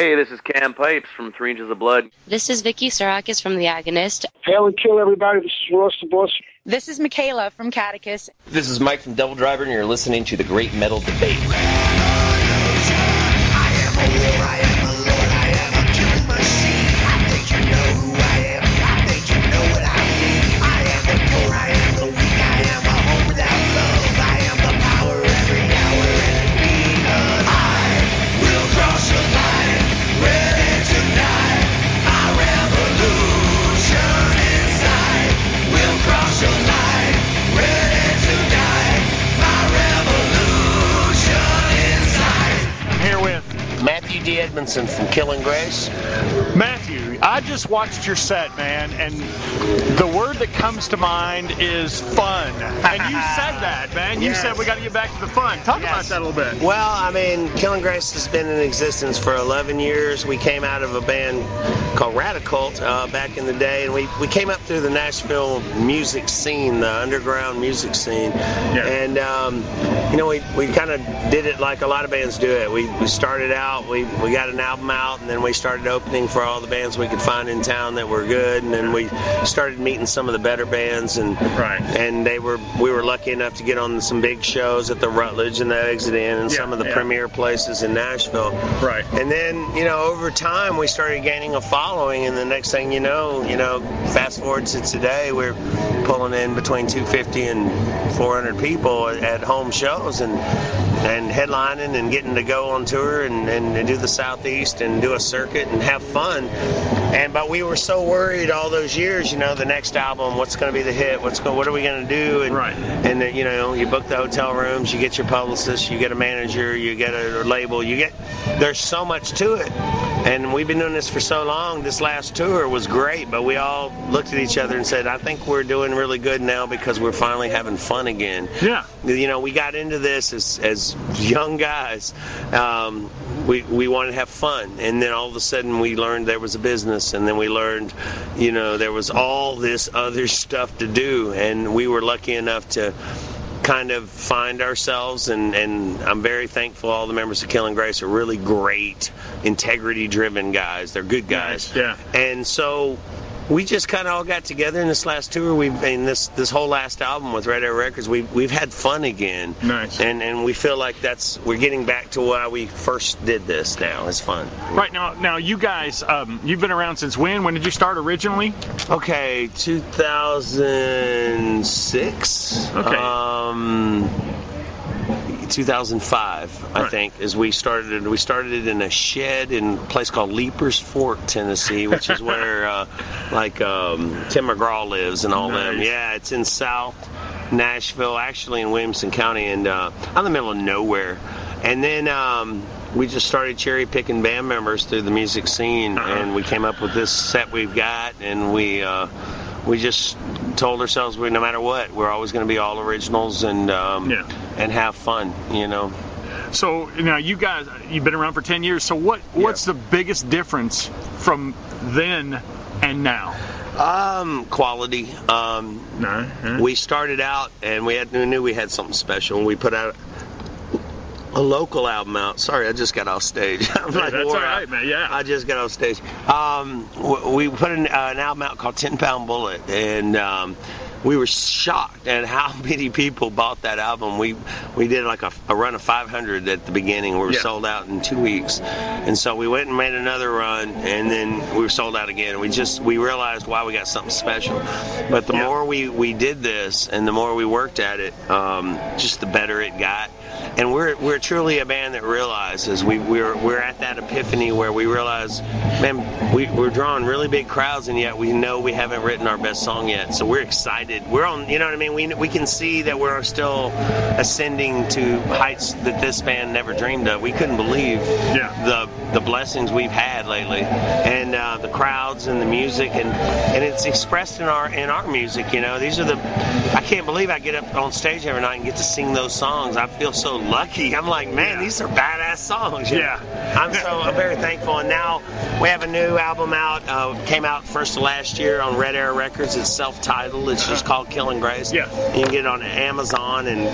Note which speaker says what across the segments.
Speaker 1: Hey, this is Cam Pipes from Three Inches of Blood.
Speaker 2: This is Vicky Psarakis from The Agonist.
Speaker 3: Hail and kill everybody. This is Ross the Boss.
Speaker 4: This is Michaela from Catechus.
Speaker 5: This is Mike from Devil Driver, and you're listening to the Great Metal Debate. Edmondson from Killing Grace.
Speaker 6: Matthew, I just watched your set, man, and the word that comes to mind is fun. And you said that, man. You
Speaker 5: Yes.
Speaker 6: said we got to get back to the fun. Talk about that a little bit.
Speaker 5: Well, I mean, Killing Grace has been in existence for 11 years. We came out of a band called Radicult uh, back in the day, and we, we came up through the Nashville music scene, the underground music scene. Yeah. And, um, you know, we, we kind of did it like a lot of bands do it. We, we started out, we, we got an album out, and then we started opening for all the bands we could find in town that were good, and then we started meeting some of the better bands, and and they were we were lucky enough to get on some big shows at the Rutledge and the Exit Inn and some of the
Speaker 6: yeah.
Speaker 5: premier places in Nashville.
Speaker 6: Right.
Speaker 5: And then you know over time we started gaining a following, and the next thing you know, you know, fast forward to today, we're pulling in between 250 and 400 people at home shows, and and headlining and getting to go on tour and, and, and do the southeast and do a circuit and have fun. And but we were so worried all those years you know the next album what's going to be the hit? What's go, what are we going to do? And right. and then, you know you book the hotel rooms you get your publicist you get a manager you get a label you get there's so much to it and we've been doing this for so long this last tour was great but we all looked at each other and said i think we're doing really good now because we're finally having fun again
Speaker 6: Yeah.
Speaker 5: you know, we got into this as, as young guys. Um, we, we wanted to have fun. And then all of a sudden we learned there was a business. And then we learned, you know, there was all this other stuff to do. And we were lucky enough to kind of find ourselves and, and I'm very thankful all the members of Killing Grace are really great integrity driven guys. They're good guys.
Speaker 6: Yeah.
Speaker 5: And so we just kind of all got together in this last tour. We've in this this whole last album with Red Arrow Records. We've we've had fun again.
Speaker 6: Nice.
Speaker 5: And and we feel like that's we're getting back to why we first did this. Now it's fun.
Speaker 6: Right now, now you guys, um, you've been around since when? When did you start originally?
Speaker 5: Okay, 2006.
Speaker 6: Okay.
Speaker 5: Um, 2005, I think, is we started. it- We started it in a shed in a place called Leiper's Fork, Tennessee, which is where uh, like um, Tim McGraw lives and all them. Yeah, it's in South Nashville, actually in Williamson County, and uh, out in the middle of nowhere. And then um, we just started cherry picking band members through the music scene, and we came up with this set we've got, and we uh, we just told ourselves we no matter what, we're always going to be all originals and um, and have fun, you know.
Speaker 6: So now you guys, you've been around for 10 years. So what what's the biggest difference from then and now?
Speaker 5: Um, quality. Um, we started out and we had we knew we had something special. and We put out a local album out. Sorry, I just got off stage. I'm like,
Speaker 6: That's all right,
Speaker 5: out.
Speaker 6: man. Yeah.
Speaker 5: I just got off stage. Um, we put an, uh, an album out called Ten Pound Bullet, and um, we were shocked at how many people bought that album. We we did like a, a run of 500 at the beginning. We were sold out in two weeks, and so we went and made another run, and then we were sold out again. And we just we realized why we got something special. But the more we we did this, and the more we worked at it, um, just the better it got. And we're we're truly a band that realizes we we're we're at that epiphany where we realize, man, we, we're drawing really big crowds, and yet we know we haven't written our best song yet. So we're excited. We're on, you know what I mean? We we can see that we're still ascending to heights that this band never dreamed of. We couldn't believe the the blessings we've had lately, and uh, the crowds and the music, and and it's expressed in our in our music. You know, these are the I can't believe I get up on stage every night and get to sing those songs. I feel so lucky. I'm like, man,
Speaker 6: Yeah.
Speaker 5: these are badass songs. know?
Speaker 6: Yeah.
Speaker 5: I'm so I'm very thankful. And now we have a new album out. Uh, came out first of last year on Red Arrow Records. It's self-titled. It's just called Killing Grace.
Speaker 6: Yeah.
Speaker 5: You can get it on Amazon and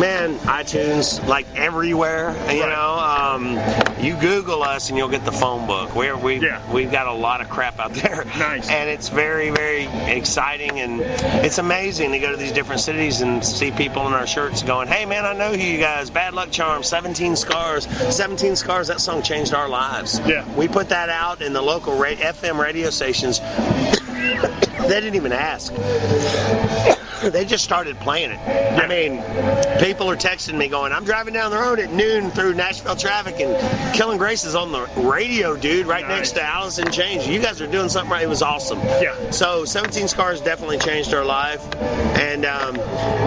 Speaker 5: man, iTunes, like everywhere. You
Speaker 6: Right.
Speaker 5: know, um, you Google us and you'll get the phone book. We're we
Speaker 6: Yeah.
Speaker 5: we've got a lot of crap out there.
Speaker 6: Nice.
Speaker 5: And it's very very exciting and it's amazing to go to these different cities and see people in our shirts going, "Hey man, I know who you guys. Bad Luck Charm, 17 Scars, 17 Scars. That song changed our lives."
Speaker 6: Yeah.
Speaker 5: We put that out in the local ra- FM radio stations. they didn't even ask. They just started playing it. I mean, people are texting me going, I'm driving down the road at noon through Nashville traffic and Killing Grace is on the radio, dude, right
Speaker 6: Nice.
Speaker 5: next to Alice in Chains. You guys are doing something right. It was awesome.
Speaker 6: Yeah.
Speaker 5: So 17 Scars definitely changed our life. And um,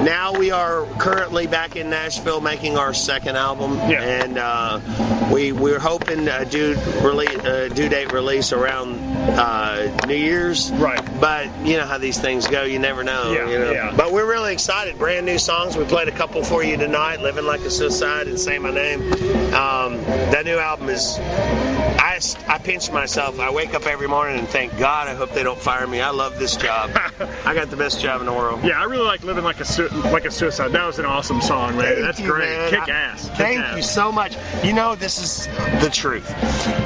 Speaker 5: now we are currently back in Nashville making our second album.
Speaker 6: Yeah.
Speaker 5: And uh, we, we're hoping uh, due, release, uh, due date release around uh, New Year's.
Speaker 6: Right.
Speaker 5: But you know how these things go. You never know.
Speaker 6: Yeah,
Speaker 5: you know?
Speaker 6: yeah.
Speaker 5: But we're really excited. Brand new songs. We played a couple for you tonight. Living Like a Suicide and Say My Name. Um, that new album is. I, I pinch myself. I wake up every morning and thank God. I hope they don't fire me. I love this job. I got the best job in the world.
Speaker 6: Yeah, I really like living like a su- like a suicide. That was an awesome song, man.
Speaker 5: Thank
Speaker 6: That's
Speaker 5: you,
Speaker 6: great.
Speaker 5: man.
Speaker 6: Kick
Speaker 5: I-
Speaker 6: ass. Kick
Speaker 5: Thank
Speaker 6: ass.
Speaker 5: you so much. You know, this is the truth.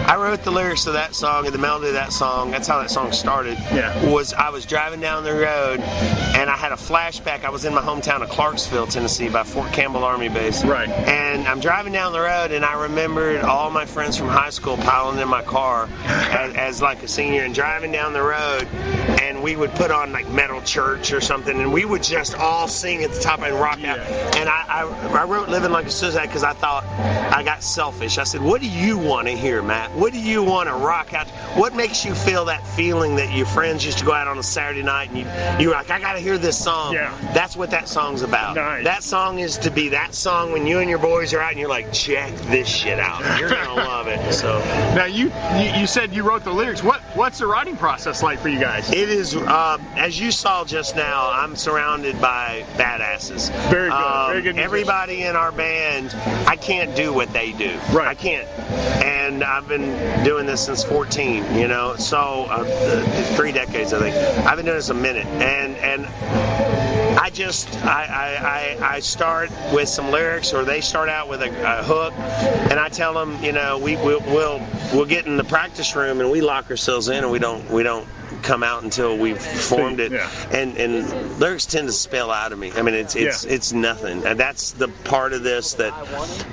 Speaker 5: I wrote the lyrics to that song and the melody of that song. That's how that song started.
Speaker 6: Yeah.
Speaker 5: Was I was driving down the road and I had a flashback. I was in my hometown of Clarksville, Tennessee, by Fort Campbell Army Base.
Speaker 6: Right.
Speaker 5: And I'm driving down the road and I remembered all my friends from high school piling in my car as, as like a senior and driving down the road and we would put on like metal church or something and we would just all sing at the top and rock out. And I, I, I wrote living like a suicide because i thought i got selfish. I said what do you want to hear matt? What do you want to rock out? What makes you feel that feeling that your friends used to go out on a saturday night and you, you were like i gotta hear this song.
Speaker 6: Yeah.
Speaker 5: that's what that song's about.
Speaker 6: Nice.
Speaker 5: that song is to be that song when you and your boys are out and you're like check this shit out. You're gonna love it. So
Speaker 6: Now you, you you said you wrote the lyrics. What what's the writing process like for you guys?
Speaker 5: It is, uh, as you saw just now, I'm surrounded by badasses.
Speaker 6: Very good,
Speaker 5: Um,
Speaker 6: very good.
Speaker 5: Everybody in our band, I can't do what they do.
Speaker 6: Right.
Speaker 5: I can't. And I've been doing this since 14, you know, so uh, three decades, I think. I've been doing this a minute. And, and, I just I, I, I, I start with some lyrics or they start out with a, a hook and I tell them you know we we'll, we'll we'll get in the practice room and we lock ourselves in and we don't we don't come out until we've formed it.
Speaker 6: Yeah.
Speaker 5: and and lyrics tend to spill out of me. I mean it's it's
Speaker 6: Yeah.
Speaker 5: it's nothing. And that's the part of this that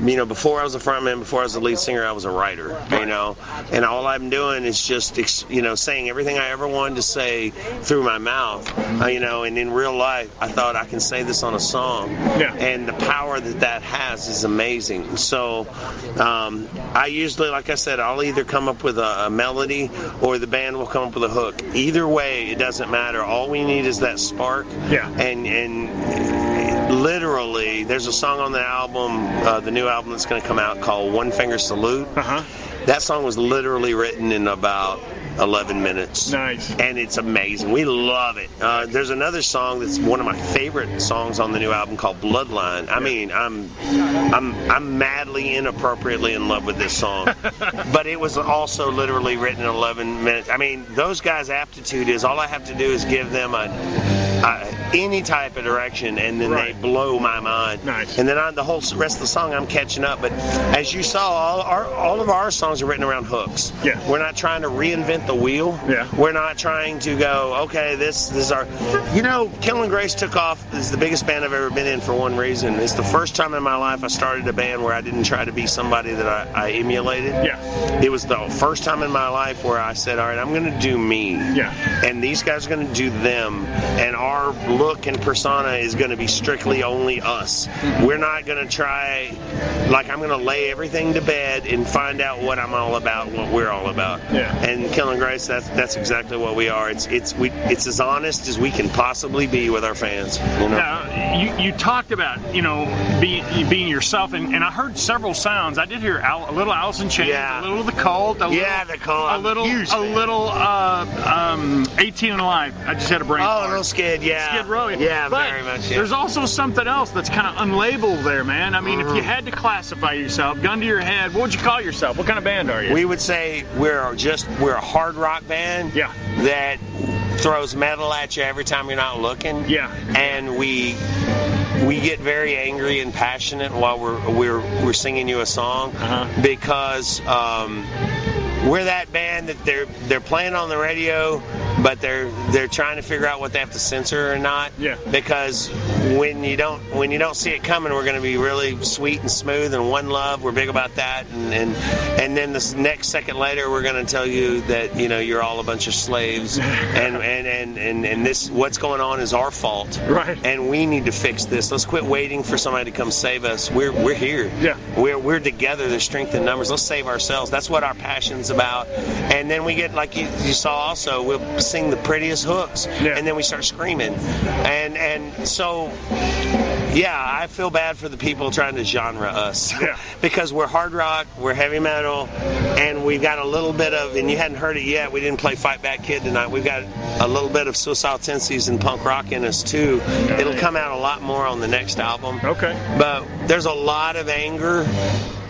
Speaker 5: you know before I was a frontman before I was a lead singer I was a writer you know? And all I'm doing is just you know saying everything I ever wanted to say through my mouth uh, you know? And in real life I thought I can say this on a song.
Speaker 6: Yeah.
Speaker 5: and the power that that has is amazing. So um, I usually like I said I'll either come up with a, a melody or the band will come up with a hook either way it doesn't matter all we need is that spark
Speaker 6: Yeah.
Speaker 5: and and literally there's a song on the album uh, the new album that's going to come out called one finger salute
Speaker 6: Uh huh.
Speaker 5: that song was literally written in about 11 minutes.
Speaker 6: Nice.
Speaker 5: and it's amazing. We love it. Uh, there's another song that's one of my favorite songs on the new album called bloodline. I mean i'm i'm i'm madly inappropriately in love with this song. But it was also literally written in 11 minutes. I mean those guys aptitude is all i have to do is give them a, a uh, any type of direction and then
Speaker 6: Right.
Speaker 5: they blow my mind
Speaker 6: Nice.
Speaker 5: and then on the whole rest of the song i'm catching up but as you saw all our all of our songs are written around hooks
Speaker 6: Yeah.
Speaker 5: we're not trying to reinvent the wheel
Speaker 6: Yeah.
Speaker 5: we're not trying to go okay this, this is our you know killing grace took off is the biggest band i've ever been in for one reason it's the first time in my life i started a band where i didn't try to be somebody that i, I emulated
Speaker 6: Yeah.
Speaker 5: it was the first time in my life where I said, all right, I'm going to do me.
Speaker 6: Yeah.
Speaker 5: And these guys are going to do them. And our look and persona is going to be strictly only us. We're not going to try, like, I'm going to lay everything to bed and find out what I'm all about, what we're all about.
Speaker 6: Yeah.
Speaker 5: And Killing Grace, that's that's exactly what we are. It's it's we it's as honest as we can possibly be with our fans. You know?
Speaker 6: Now, you, you talked about, you know, being, being yourself, and, and I heard several sounds. I did hear Al, a little Alice in Chains,
Speaker 5: Yeah.
Speaker 6: a little the Cult, a
Speaker 5: Yeah,
Speaker 6: little,
Speaker 5: the Cult.
Speaker 6: a little,
Speaker 5: huge
Speaker 6: a little, uh, um, 18 and Alive. I just had a brain
Speaker 5: Oh, a little skid, yeah.
Speaker 6: Skid Row.
Speaker 5: Yeah,
Speaker 6: but
Speaker 5: very much. Yeah.
Speaker 6: There's also something else that's kind of unlabeled there, man. I mean, if
Speaker 5: Mm-hmm.
Speaker 6: you had to classify yourself, gun to your head, what would you call yourself? What kind of band are you?
Speaker 5: We would say we're just we're a hard rock band.
Speaker 6: Yeah.
Speaker 5: That throws metal at you every time you're not looking.
Speaker 6: Yeah.
Speaker 5: And we we get very angry and passionate while we're we're we're singing you a song
Speaker 6: Uh-huh.
Speaker 5: because um, we're that band that they're they're playing on the radio, but they're they're trying to figure out what they have to censor or not.
Speaker 6: Yeah.
Speaker 5: Because when you don't when you don't see it coming, we're going to be really sweet and smooth and one love. We're big about that, and and and then the next second later, we're going to tell you that you know you're all a bunch of slaves, and and and and and this what's going on is our fault.
Speaker 6: Right.
Speaker 5: And we need to fix this. Let's quit waiting for somebody to come save us. We're we're here.
Speaker 6: Yeah.
Speaker 5: We're we're together. There's strength in numbers. Let's save ourselves. That's what our passion's about. And then we get like you, you saw also. We'll sing the prettiest hooks,
Speaker 6: Yeah.
Speaker 5: and then we start screaming, and and so. Yeah, I feel bad for the people trying to genre us
Speaker 6: Yeah.
Speaker 5: because we're hard rock, we're heavy metal, and we've got a little bit of. And you hadn't heard it yet. We didn't play Fight Back Kid tonight. We've got a little bit of suicidal tendencies and punk rock in us too. It'll come out a lot more on the next album.
Speaker 6: Okay.
Speaker 5: But there's a lot of anger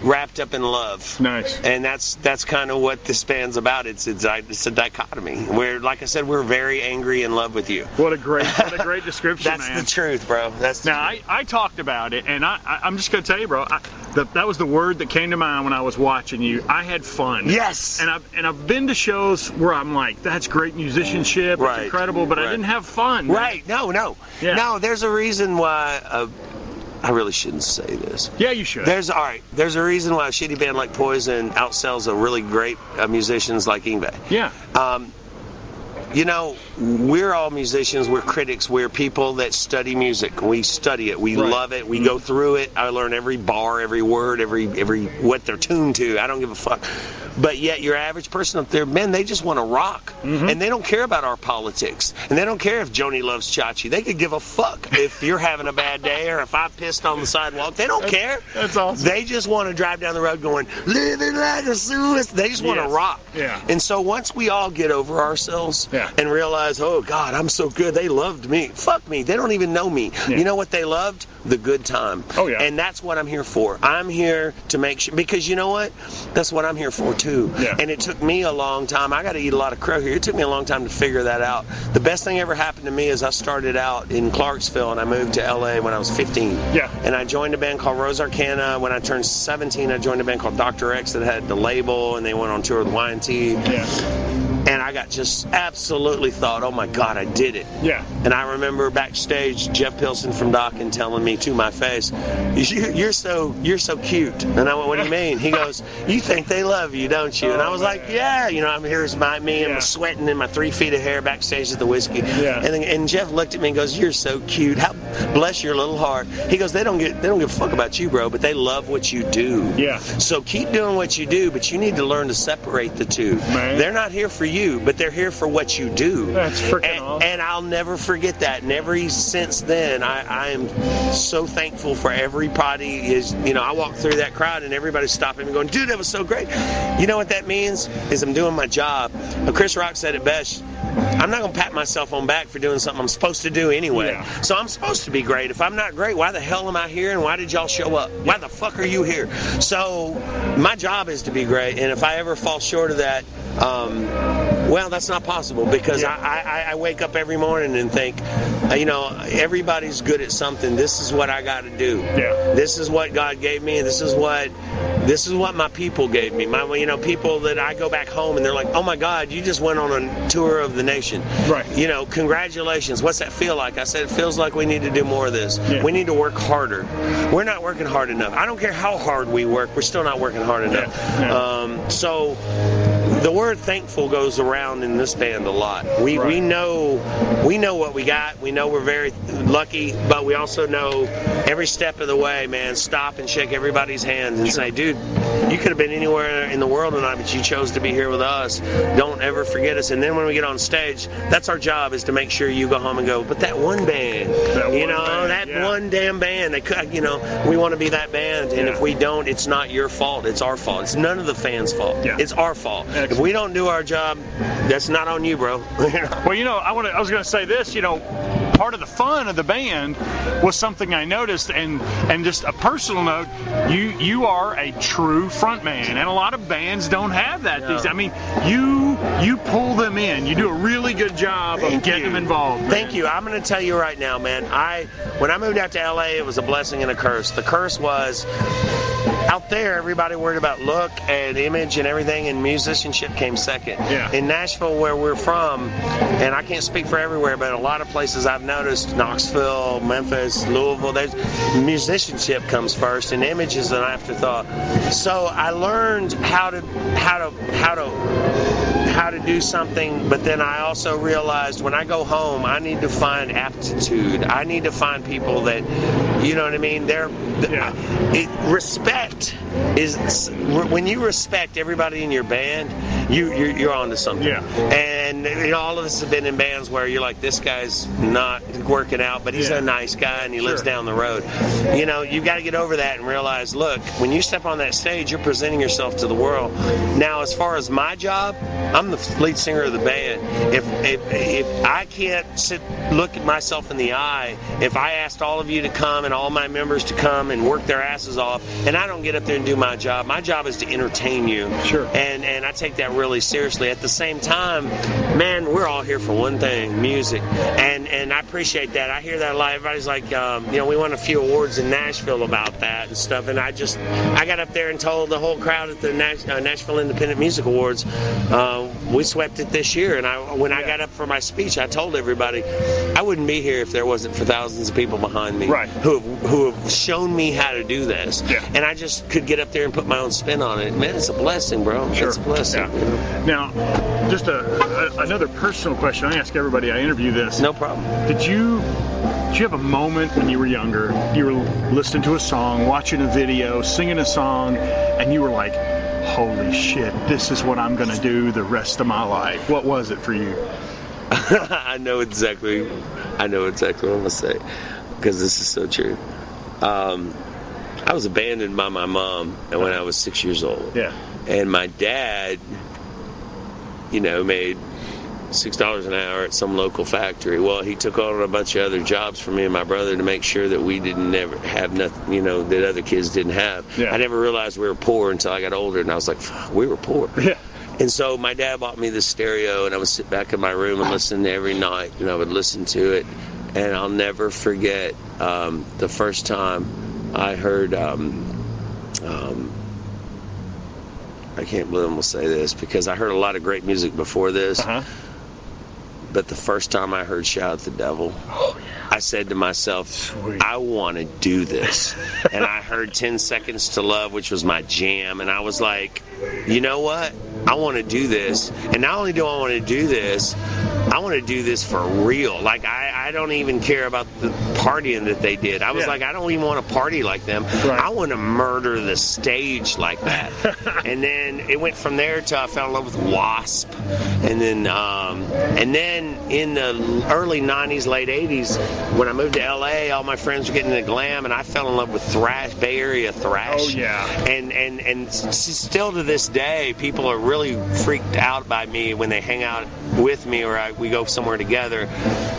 Speaker 5: wrapped up in love.
Speaker 6: Nice.
Speaker 5: And that's that's kind of what this band's about. It's it's a, it's a dichotomy. Where, like I said, we're very angry in love with you.
Speaker 6: What a great, what a great description,
Speaker 5: That's
Speaker 6: man.
Speaker 5: the truth, bro. That's
Speaker 6: Now I, I talked about it, and I, I I'm just gonna tell you, bro. I, that that was the word that came to mind when I was watching you. I had fun.
Speaker 5: Yes.
Speaker 6: And I've and I've been to shows where I'm like, that's great musicianship,
Speaker 5: Right.
Speaker 6: it's incredible, but I didn't have fun. man.
Speaker 5: Right. No, no.
Speaker 6: Yeah.
Speaker 5: No, there's a reason why. Uh, I really shouldn't say this.
Speaker 6: Yeah, you should.
Speaker 5: There's all right. There's a reason why a shitty band like Poison outsells a really great uh, musicians like Yngwie.
Speaker 6: yeah.
Speaker 5: Um, you know, we're all musicians. We're critics. We're people that study music. We study it. We
Speaker 6: Right.
Speaker 5: love it. We go through it. I learn every bar, every word, every every what they're tuned to. I don't give a fuck. But yet, your average person up there, man, they just want to rock, mm-hmm. and they don't care about our politics, and they don't care if Joni loves Chachi. They could give a fuck if you're having a bad day or if I pissed on the sidewalk. They don't care.
Speaker 6: that's awesome.
Speaker 5: They just want to drive down the road going, living like a suicide. They just want to
Speaker 6: Yes.
Speaker 5: rock.
Speaker 6: Yeah.
Speaker 5: And so once we all get over ourselves
Speaker 6: Yeah.
Speaker 5: and realize, oh God, I'm so good. They loved me. Fuck me. They don't even know me.
Speaker 6: Yeah.
Speaker 5: You know what they loved? The good time.
Speaker 6: Oh, yeah.
Speaker 5: And that's what I'm here for. I'm here to make sure because you know what? That's what I'm here for too.
Speaker 6: Yeah.
Speaker 5: And it took me a long time. I got to eat a lot of crow here. It took me a long time to figure that out. The best thing ever happened to me is I started out in Clarksville and I moved to LA when I was 15.
Speaker 6: Yeah.
Speaker 5: And I joined a band called Rose Arcana. When I turned 17, I joined a band called Dr. X that had the label, and they went on tour with Y&T.
Speaker 6: Yeah.
Speaker 5: I got just absolutely thought, oh my God, I did it.
Speaker 6: Yeah.
Speaker 5: And I remember backstage Jeff Pilson from Dokken telling me to my face, you, "You're so you're so cute." And I went, "What do you mean?" He goes, "You think they love you, don't you?" And I
Speaker 6: Oh,
Speaker 5: was like, "Yeah." You know, I'm here's my me and
Speaker 6: Yeah.
Speaker 5: I'm sweating in my three feet of hair backstage at the Whisky.
Speaker 6: Yeah.
Speaker 5: And then, and Jeff looked at me and goes, "You're so cute. How bless your little heart." He goes, "They don't get they don't give a fuck about you, bro, but they love what you do."
Speaker 6: Yeah.
Speaker 5: So keep doing what you do, but you need to learn to separate the two.
Speaker 6: Man.
Speaker 5: They're not here for you, but they're here for what you do.
Speaker 6: That's freaking
Speaker 5: and,
Speaker 6: awesome.
Speaker 5: and I'll never forget that. And every since then, I, I am so thankful for everybody. Is you know, I walk through that crowd and everybody's stopping me, going, "Dude, that was so great." You know what that means? Is I'm doing my job. Chris Rock said it best. I'm not gonna pat myself on back for doing something I'm supposed to do anyway.
Speaker 6: Yeah.
Speaker 5: So I'm supposed to be great. If I'm not great, why the hell am I here? And why did y'all show up? Why the fuck are you here? So my job is to be great. And if I ever fall short of that, um, well, that's not possible because
Speaker 6: Yeah.
Speaker 5: I, I, I wake up every morning and think, uh, you know, everybody's good at something. This is what I got to do.
Speaker 6: Yeah.
Speaker 5: This is what God gave me. This is what this is what my people gave me. My you know people that I go back home and they're like, oh my God, you just went on a tour of the nation.
Speaker 6: Right.
Speaker 5: You know, congratulations. What's that feel like? I said it feels like we need to do more of this.
Speaker 6: Yeah.
Speaker 5: We need to work harder. We're not working hard enough. I don't care how hard we work. We're still not working hard enough.
Speaker 6: Yeah. Yeah.
Speaker 5: Um, so the word thankful goes around in this band a lot. We we know we know what we got. We know we're very lucky, but we also know every step of the way, man, stop and shake everybody's hand and say, dude, you could have been anywhere in the world tonight, but you chose to be here with us. Don't ever forget us. And then when we get on stage, that's our job is to make sure you go home and go, but that one band,
Speaker 6: That
Speaker 5: you
Speaker 6: one
Speaker 5: know,
Speaker 6: band,
Speaker 5: that
Speaker 6: yeah.
Speaker 5: one damn band. They could, you know, we want to be that band, and
Speaker 6: Yeah.
Speaker 5: if we don't, it's not your fault. It's our fault. It's none of the fans' fault.
Speaker 6: Yeah.
Speaker 5: It's our fault. If we don't do our job, that's not on you, bro.
Speaker 6: Well, you know, I want to. I was going to say this. You know, part of the fun of the band was something I noticed, and and just a personal note. You you are a true frontman, and a lot of bands don't have that.
Speaker 5: No.
Speaker 6: These, I mean, you you pull them in. You do a really good job of
Speaker 5: Thank
Speaker 6: getting
Speaker 5: you.
Speaker 6: them involved. man.
Speaker 5: Thank you. I'm going to tell you right now, man. I when I moved out to LA, it was a blessing and a curse. The curse was out there, everybody worried about look and image and everything, and musicianship came second.
Speaker 6: Yeah.
Speaker 5: In Nashville, where we're from, and I can't speak for everywhere, but a lot of places I've noticed, Knoxville, Memphis, Louisville, there's musicianship comes first, and image is an afterthought. So I learned how to how to how to how to do something, but then I also realized when I go home, I need to find aptitude. I need to find people that, you know what I mean? They're
Speaker 6: Yeah.
Speaker 5: it, respect is when you respect everybody in your band, you you're, you're on to something.
Speaker 6: Yeah.
Speaker 5: And you know, all of us have been in bands where you're like, this guy's not working out, but he's
Speaker 6: Yeah.
Speaker 5: a nice guy and he lives down the road. You know, you got to get over that and realize, look, when you step on that stage, you're presenting yourself to the world. Now, as far as my job, I'm the lead singer of the band. If if, if I can't sit look at myself in the eye, if I asked all of you to come and all my members to come and work their asses off, and I don't get up there and do my job, my job is to entertain you.
Speaker 6: Sure.
Speaker 5: And and I take that really seriously. At the same time, man, we're all here for one thing: music. And and I appreciate that. I hear that a lot. Everybody's like, um, you know, we won a few awards in Nashville about that and stuff. And I just, I got up there and told the whole crowd at the Nash, uh, Nashville Independent Music Awards, uh, we swept it this year. And I, when I got up for my speech, I told everybody, I wouldn't be here if there wasn't for thousands of people behind me
Speaker 6: Right.
Speaker 5: who have, who have shown me how to do this.
Speaker 6: Yeah.
Speaker 5: And I just could get up there and put my own spin on it. Man, it's a blessing, bro.
Speaker 6: Sure.
Speaker 5: It's a blessing.
Speaker 6: Yeah. Now, just a, a another personal question. I ask everybody I interview this.
Speaker 5: No problem.
Speaker 6: Did you did you have a moment when you were younger, you were listening to a song, watching a video, singing a song, and you were like, "Holy shit, this is what I'm gonna do the rest of my life." What was it for you?
Speaker 5: I know exactly. I know exactly what I'm gonna say because this is so true. Um, I was abandoned by my mom when I was six years old,
Speaker 6: Yeah.
Speaker 5: and my dad, you know, made six dollars an hour at some local factory. Well, he took on a bunch of other jobs for me and my brother to make sure that we didn't never have nothing, you know, that other kids didn't have.
Speaker 6: Yeah.
Speaker 5: I never realized we were poor until I got older, and I was like, we were poor.
Speaker 6: Yeah.
Speaker 5: And so my dad bought me this stereo, and I would sit back in my room and listen every night, and I would listen to it. And I'll never forget um, the first time I heard. Um, um, I can't believe I'm gonna say this because I heard a lot of great music before this,
Speaker 6: Uh-huh.
Speaker 5: but the first time I heard "Shout at the Devil," I said to myself,
Speaker 6: Sweet.
Speaker 5: I want to do this. and I heard 10 Seconds to Love, which was my jam, and I was like, you know what? I want to do this. And not only do I want to do this, I want to do this for real. Like, I, I don't even care about the partying that they did. I was
Speaker 6: Yeah.
Speaker 5: like, I don't even want to party like them.
Speaker 6: Right.
Speaker 5: I want to murder the stage like that. and then it went from there to I fell in love with Wasp. And then, um, and then in the early 90s, late 80s, when I moved to LA, all my friends were getting into glam, and I fell in love with thrash, Bay Area thrash.
Speaker 6: Oh, yeah.
Speaker 5: And and and still to this day, people are really freaked out by me when they hang out with me or I, we go somewhere together,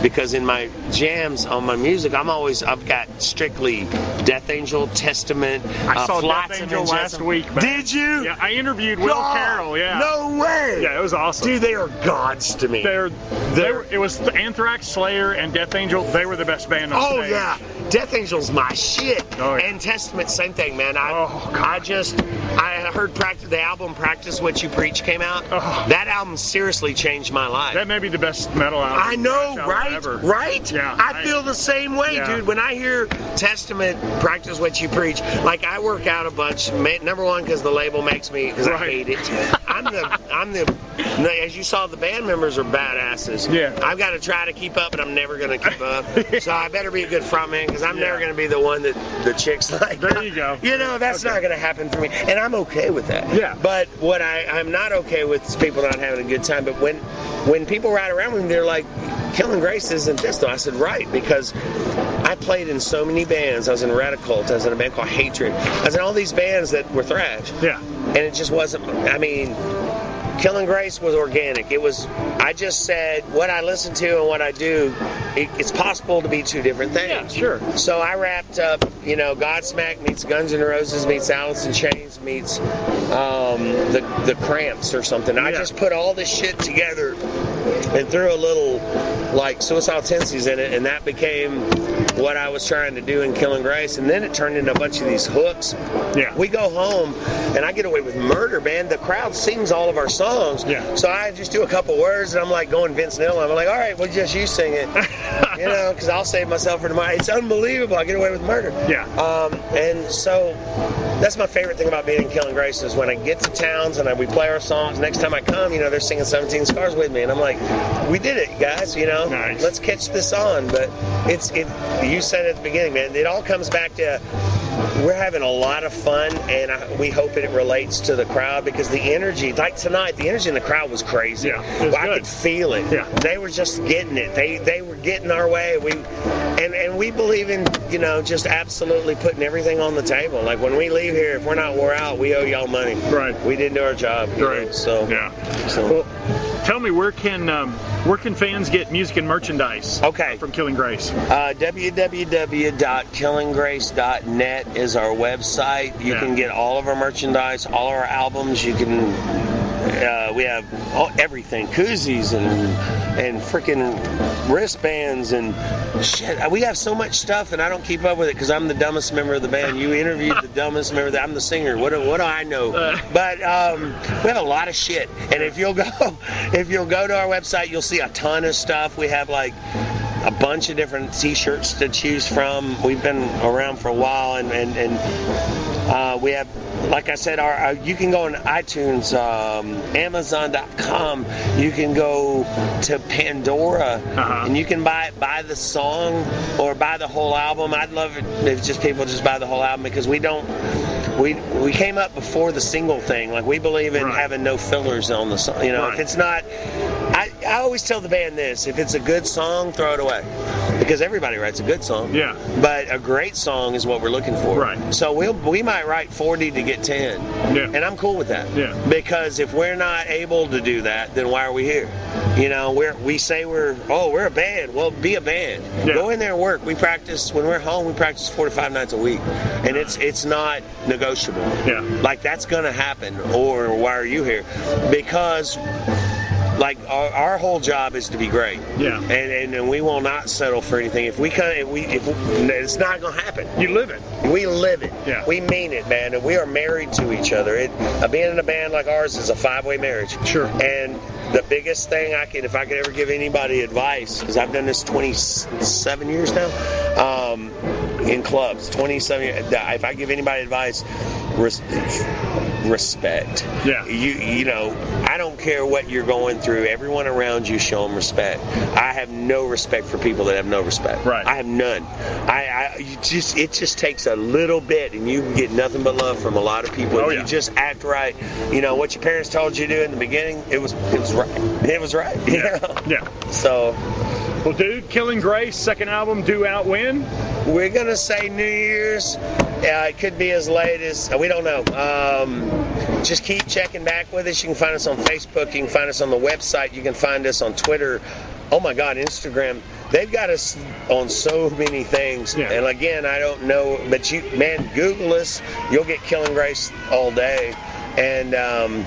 Speaker 5: because in my jams on my music, I'm always I've got strictly Death Angel, Testament.
Speaker 6: I
Speaker 5: uh,
Speaker 6: saw
Speaker 5: Flotsam
Speaker 6: Death Angel last week. Man.
Speaker 5: Did you?
Speaker 6: Yeah, I interviewed Will
Speaker 5: God,
Speaker 6: Carroll. Yeah.
Speaker 5: No way.
Speaker 6: Yeah, it was awesome.
Speaker 5: Dude, they are gods to me.
Speaker 6: They're, they were, it was Anthrax, Slayer, and Death Angel. They were the best band on
Speaker 5: Oh
Speaker 6: stage.
Speaker 5: yeah, Death Angel's my shit.
Speaker 6: Oh, yeah.
Speaker 5: And Testament, same thing, man. I,
Speaker 6: Oh,
Speaker 5: I just, I heard practice, the album "Practice What You Preach" came out.
Speaker 6: Oh.
Speaker 5: That album seriously changed my life.
Speaker 6: That may be the best metal album.
Speaker 5: I know, right?
Speaker 6: Ever.
Speaker 5: Right?
Speaker 6: Yeah,
Speaker 5: I,
Speaker 6: I-
Speaker 5: feel the same way,
Speaker 6: Yeah.
Speaker 5: dude. When I hear Testament, practice what you preach. Like I work out a bunch. Number one, because the label makes me, because
Speaker 6: Right.
Speaker 5: I hate it. I'm the I'm the as you saw the band members are badasses.
Speaker 6: Yeah.
Speaker 5: I've got to try to keep up, and I'm never going to keep up. so I better be a good frontman because I'm
Speaker 6: Yeah.
Speaker 5: never going to be the one that the chicks like.
Speaker 6: There you go.
Speaker 5: You know that's
Speaker 6: Okay.
Speaker 5: not going to happen for me, and I'm okay with that.
Speaker 6: Yeah.
Speaker 5: But what I I'm not okay with is people not having a good time. But when when people ride around with me, they're like, "Killing Grace isn't this though." I said, "Right," because I played in so many bands. I was in Radicult. I was in a band called Hatred. I was in all these bands that were thrash
Speaker 6: Yeah.
Speaker 5: and it just wasn't. I mean, Killing Grace was organic. It was. I just said what I listen to and what I do. It, it's possible to be two different things.
Speaker 6: Yeah, sure.
Speaker 5: So I wrapped up. You know, Godsmack meets Guns N' Roses meets Alice in Chains meets um, the the Cramps or something. I just put all this shit together and threw a little like suicidal tendencies in it, and that became what I was trying to do in Killing Grace. And then it turned into a bunch of these hooks
Speaker 6: Yeah.
Speaker 5: we go home and I get away with murder, man. The crowd sings all of our songs.
Speaker 6: Yeah.
Speaker 5: So I just do a couple words and I'm like going Vince Neil. I'm like, all right, well, just you sing it. you know, because I'll save myself for tomorrow. It's unbelievable. I get away with murder.
Speaker 6: Yeah.
Speaker 5: Um, and so that's my favorite thing about being in Killing Grace is when I get to towns and I, we play our songs. Next time I come, you know, they're singing 17 Scars with me, and I'm like, we did it, guys. You know,
Speaker 6: Nice.
Speaker 5: let's catch this on. But it's it. You said at the beginning, man. It all comes back to we're having a lot of fun, and I, we hope it relates to the crowd because the energy, like tonight, the energy in the crowd was crazy.
Speaker 6: Yeah, it was
Speaker 5: I
Speaker 6: good.
Speaker 5: could feel it.
Speaker 6: Yeah.
Speaker 5: They were just getting it. They they were getting our way. We and and we believe in you know just absolutely putting everything on the table. Like when we leave here, if we're not wore out, we owe y'all money.
Speaker 6: Right.
Speaker 5: We didn't do our job.
Speaker 6: Right.
Speaker 5: know, So
Speaker 6: Yeah.
Speaker 5: So.
Speaker 6: Well, tell me where can um, where can fans get music and merchandise?
Speaker 5: Okay.
Speaker 6: From Killing Grace.
Speaker 5: Uh, www.killinggrace.net is our website. You
Speaker 6: Yeah.
Speaker 5: can get all of our merchandise, all of our albums. You can. Uh, we have all, everything, koozies and and freaking wristbands and shit. We have so much stuff, and I don't keep up with it because I'm the dumbest member of the band. You interviewed the dumbest member. The, I'm the singer. What do, what do I know?
Speaker 6: Uh.
Speaker 5: But um, we have a lot of shit, and if you'll go, if you'll go to our website, you'll see a ton of stuff. We have like a bunch of different T-shirts to choose from. We've been around for a while, and and, and uh, we have, like I said, our, our you can go on iTunes, um, Amazon.com. You can go to Pandora,
Speaker 6: Uh-huh.
Speaker 5: and you can buy buy the song or buy the whole album. I'd love it if just people just buy the whole album because we don't. We, we came up before the single thing. Like we believe in
Speaker 6: Right.
Speaker 5: having no fillers on the song. You know, if it's not, I, I always tell the band this: if it's a good song, throw it away, because everybody writes a good song.
Speaker 6: Yeah.
Speaker 5: But a great song is what we're looking for.
Speaker 6: Right.
Speaker 5: So we'll we might write 40 to get 10.
Speaker 6: Yeah.
Speaker 5: And I'm cool with that.
Speaker 6: Yeah.
Speaker 5: Because if we're not able to do that, then why are we here? You know, we're we say we're oh we're a band. Well, be a band.
Speaker 6: Yeah.
Speaker 5: Go in there and work. We practice when we're home. We practice four to five nights a week, and it's it's not negotiable.
Speaker 6: Yeah.
Speaker 5: Like that's gonna happen. Or why are you here? Because like our, our whole job is to be great.
Speaker 6: Yeah.
Speaker 5: And, and and we will not settle for anything. If we can, if we if it's not gonna happen.
Speaker 6: You live it.
Speaker 5: We live it.
Speaker 6: Yeah.
Speaker 5: We mean it, man. And we are married to each other. It, uh, being in a band like ours is a five-way marriage.
Speaker 6: Sure.
Speaker 5: And the biggest thing I could, if I could ever give anybody advice, because I've done this 27 years now, um, in clubs, 27. years, If I give anybody advice, respect.
Speaker 6: Yeah.
Speaker 5: You you know, I don't care what you're going through. Everyone around you show them respect. I have no respect for people that have no respect.
Speaker 6: Right.
Speaker 5: I have none. I, I you just it just takes a little bit, and you can get nothing but love from a lot of people.
Speaker 6: Oh,
Speaker 5: if
Speaker 6: yeah.
Speaker 5: You just act right. You know what your parents told you to do in the beginning. It was it was right. It was right. You
Speaker 6: Yeah.
Speaker 5: know?
Speaker 6: Yeah.
Speaker 5: So
Speaker 6: Well, dude, Killing Grace, second album due out when?
Speaker 5: We're gonna say New Year's. Uh, it could be as late as we don't know. Um, just keep checking back with us. You can find us on Facebook. You can find us on the website. You can find us on Twitter. Oh my God, Instagram. They've got us on so many things.
Speaker 6: Yeah.
Speaker 5: And again, I don't know, but you, man, Google us. You'll get Killing Grace all day. And um,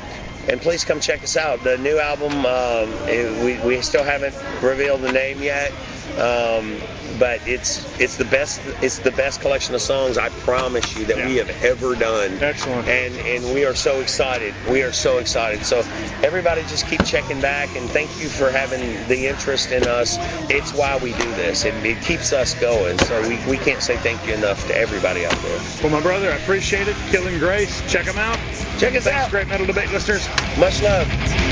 Speaker 5: and please come check us out. The new album, um, it- we we still haven't revealed the name yet. Um, but it's it's the best it's the best collection of songs I promise you that we have ever done.
Speaker 6: Excellent.
Speaker 5: And and we are so excited. We are so excited. So everybody just keep checking back and thank you for having the interest in us. It's why we do this. It, it keeps us going. So we, we can't say thank you enough to everybody out there.
Speaker 6: Well, my brother, I appreciate it. Killing Grace. Check them out.
Speaker 5: Check us
Speaker 6: Thanks,
Speaker 5: out.
Speaker 6: Great Metal Debate listeners.
Speaker 5: Much love.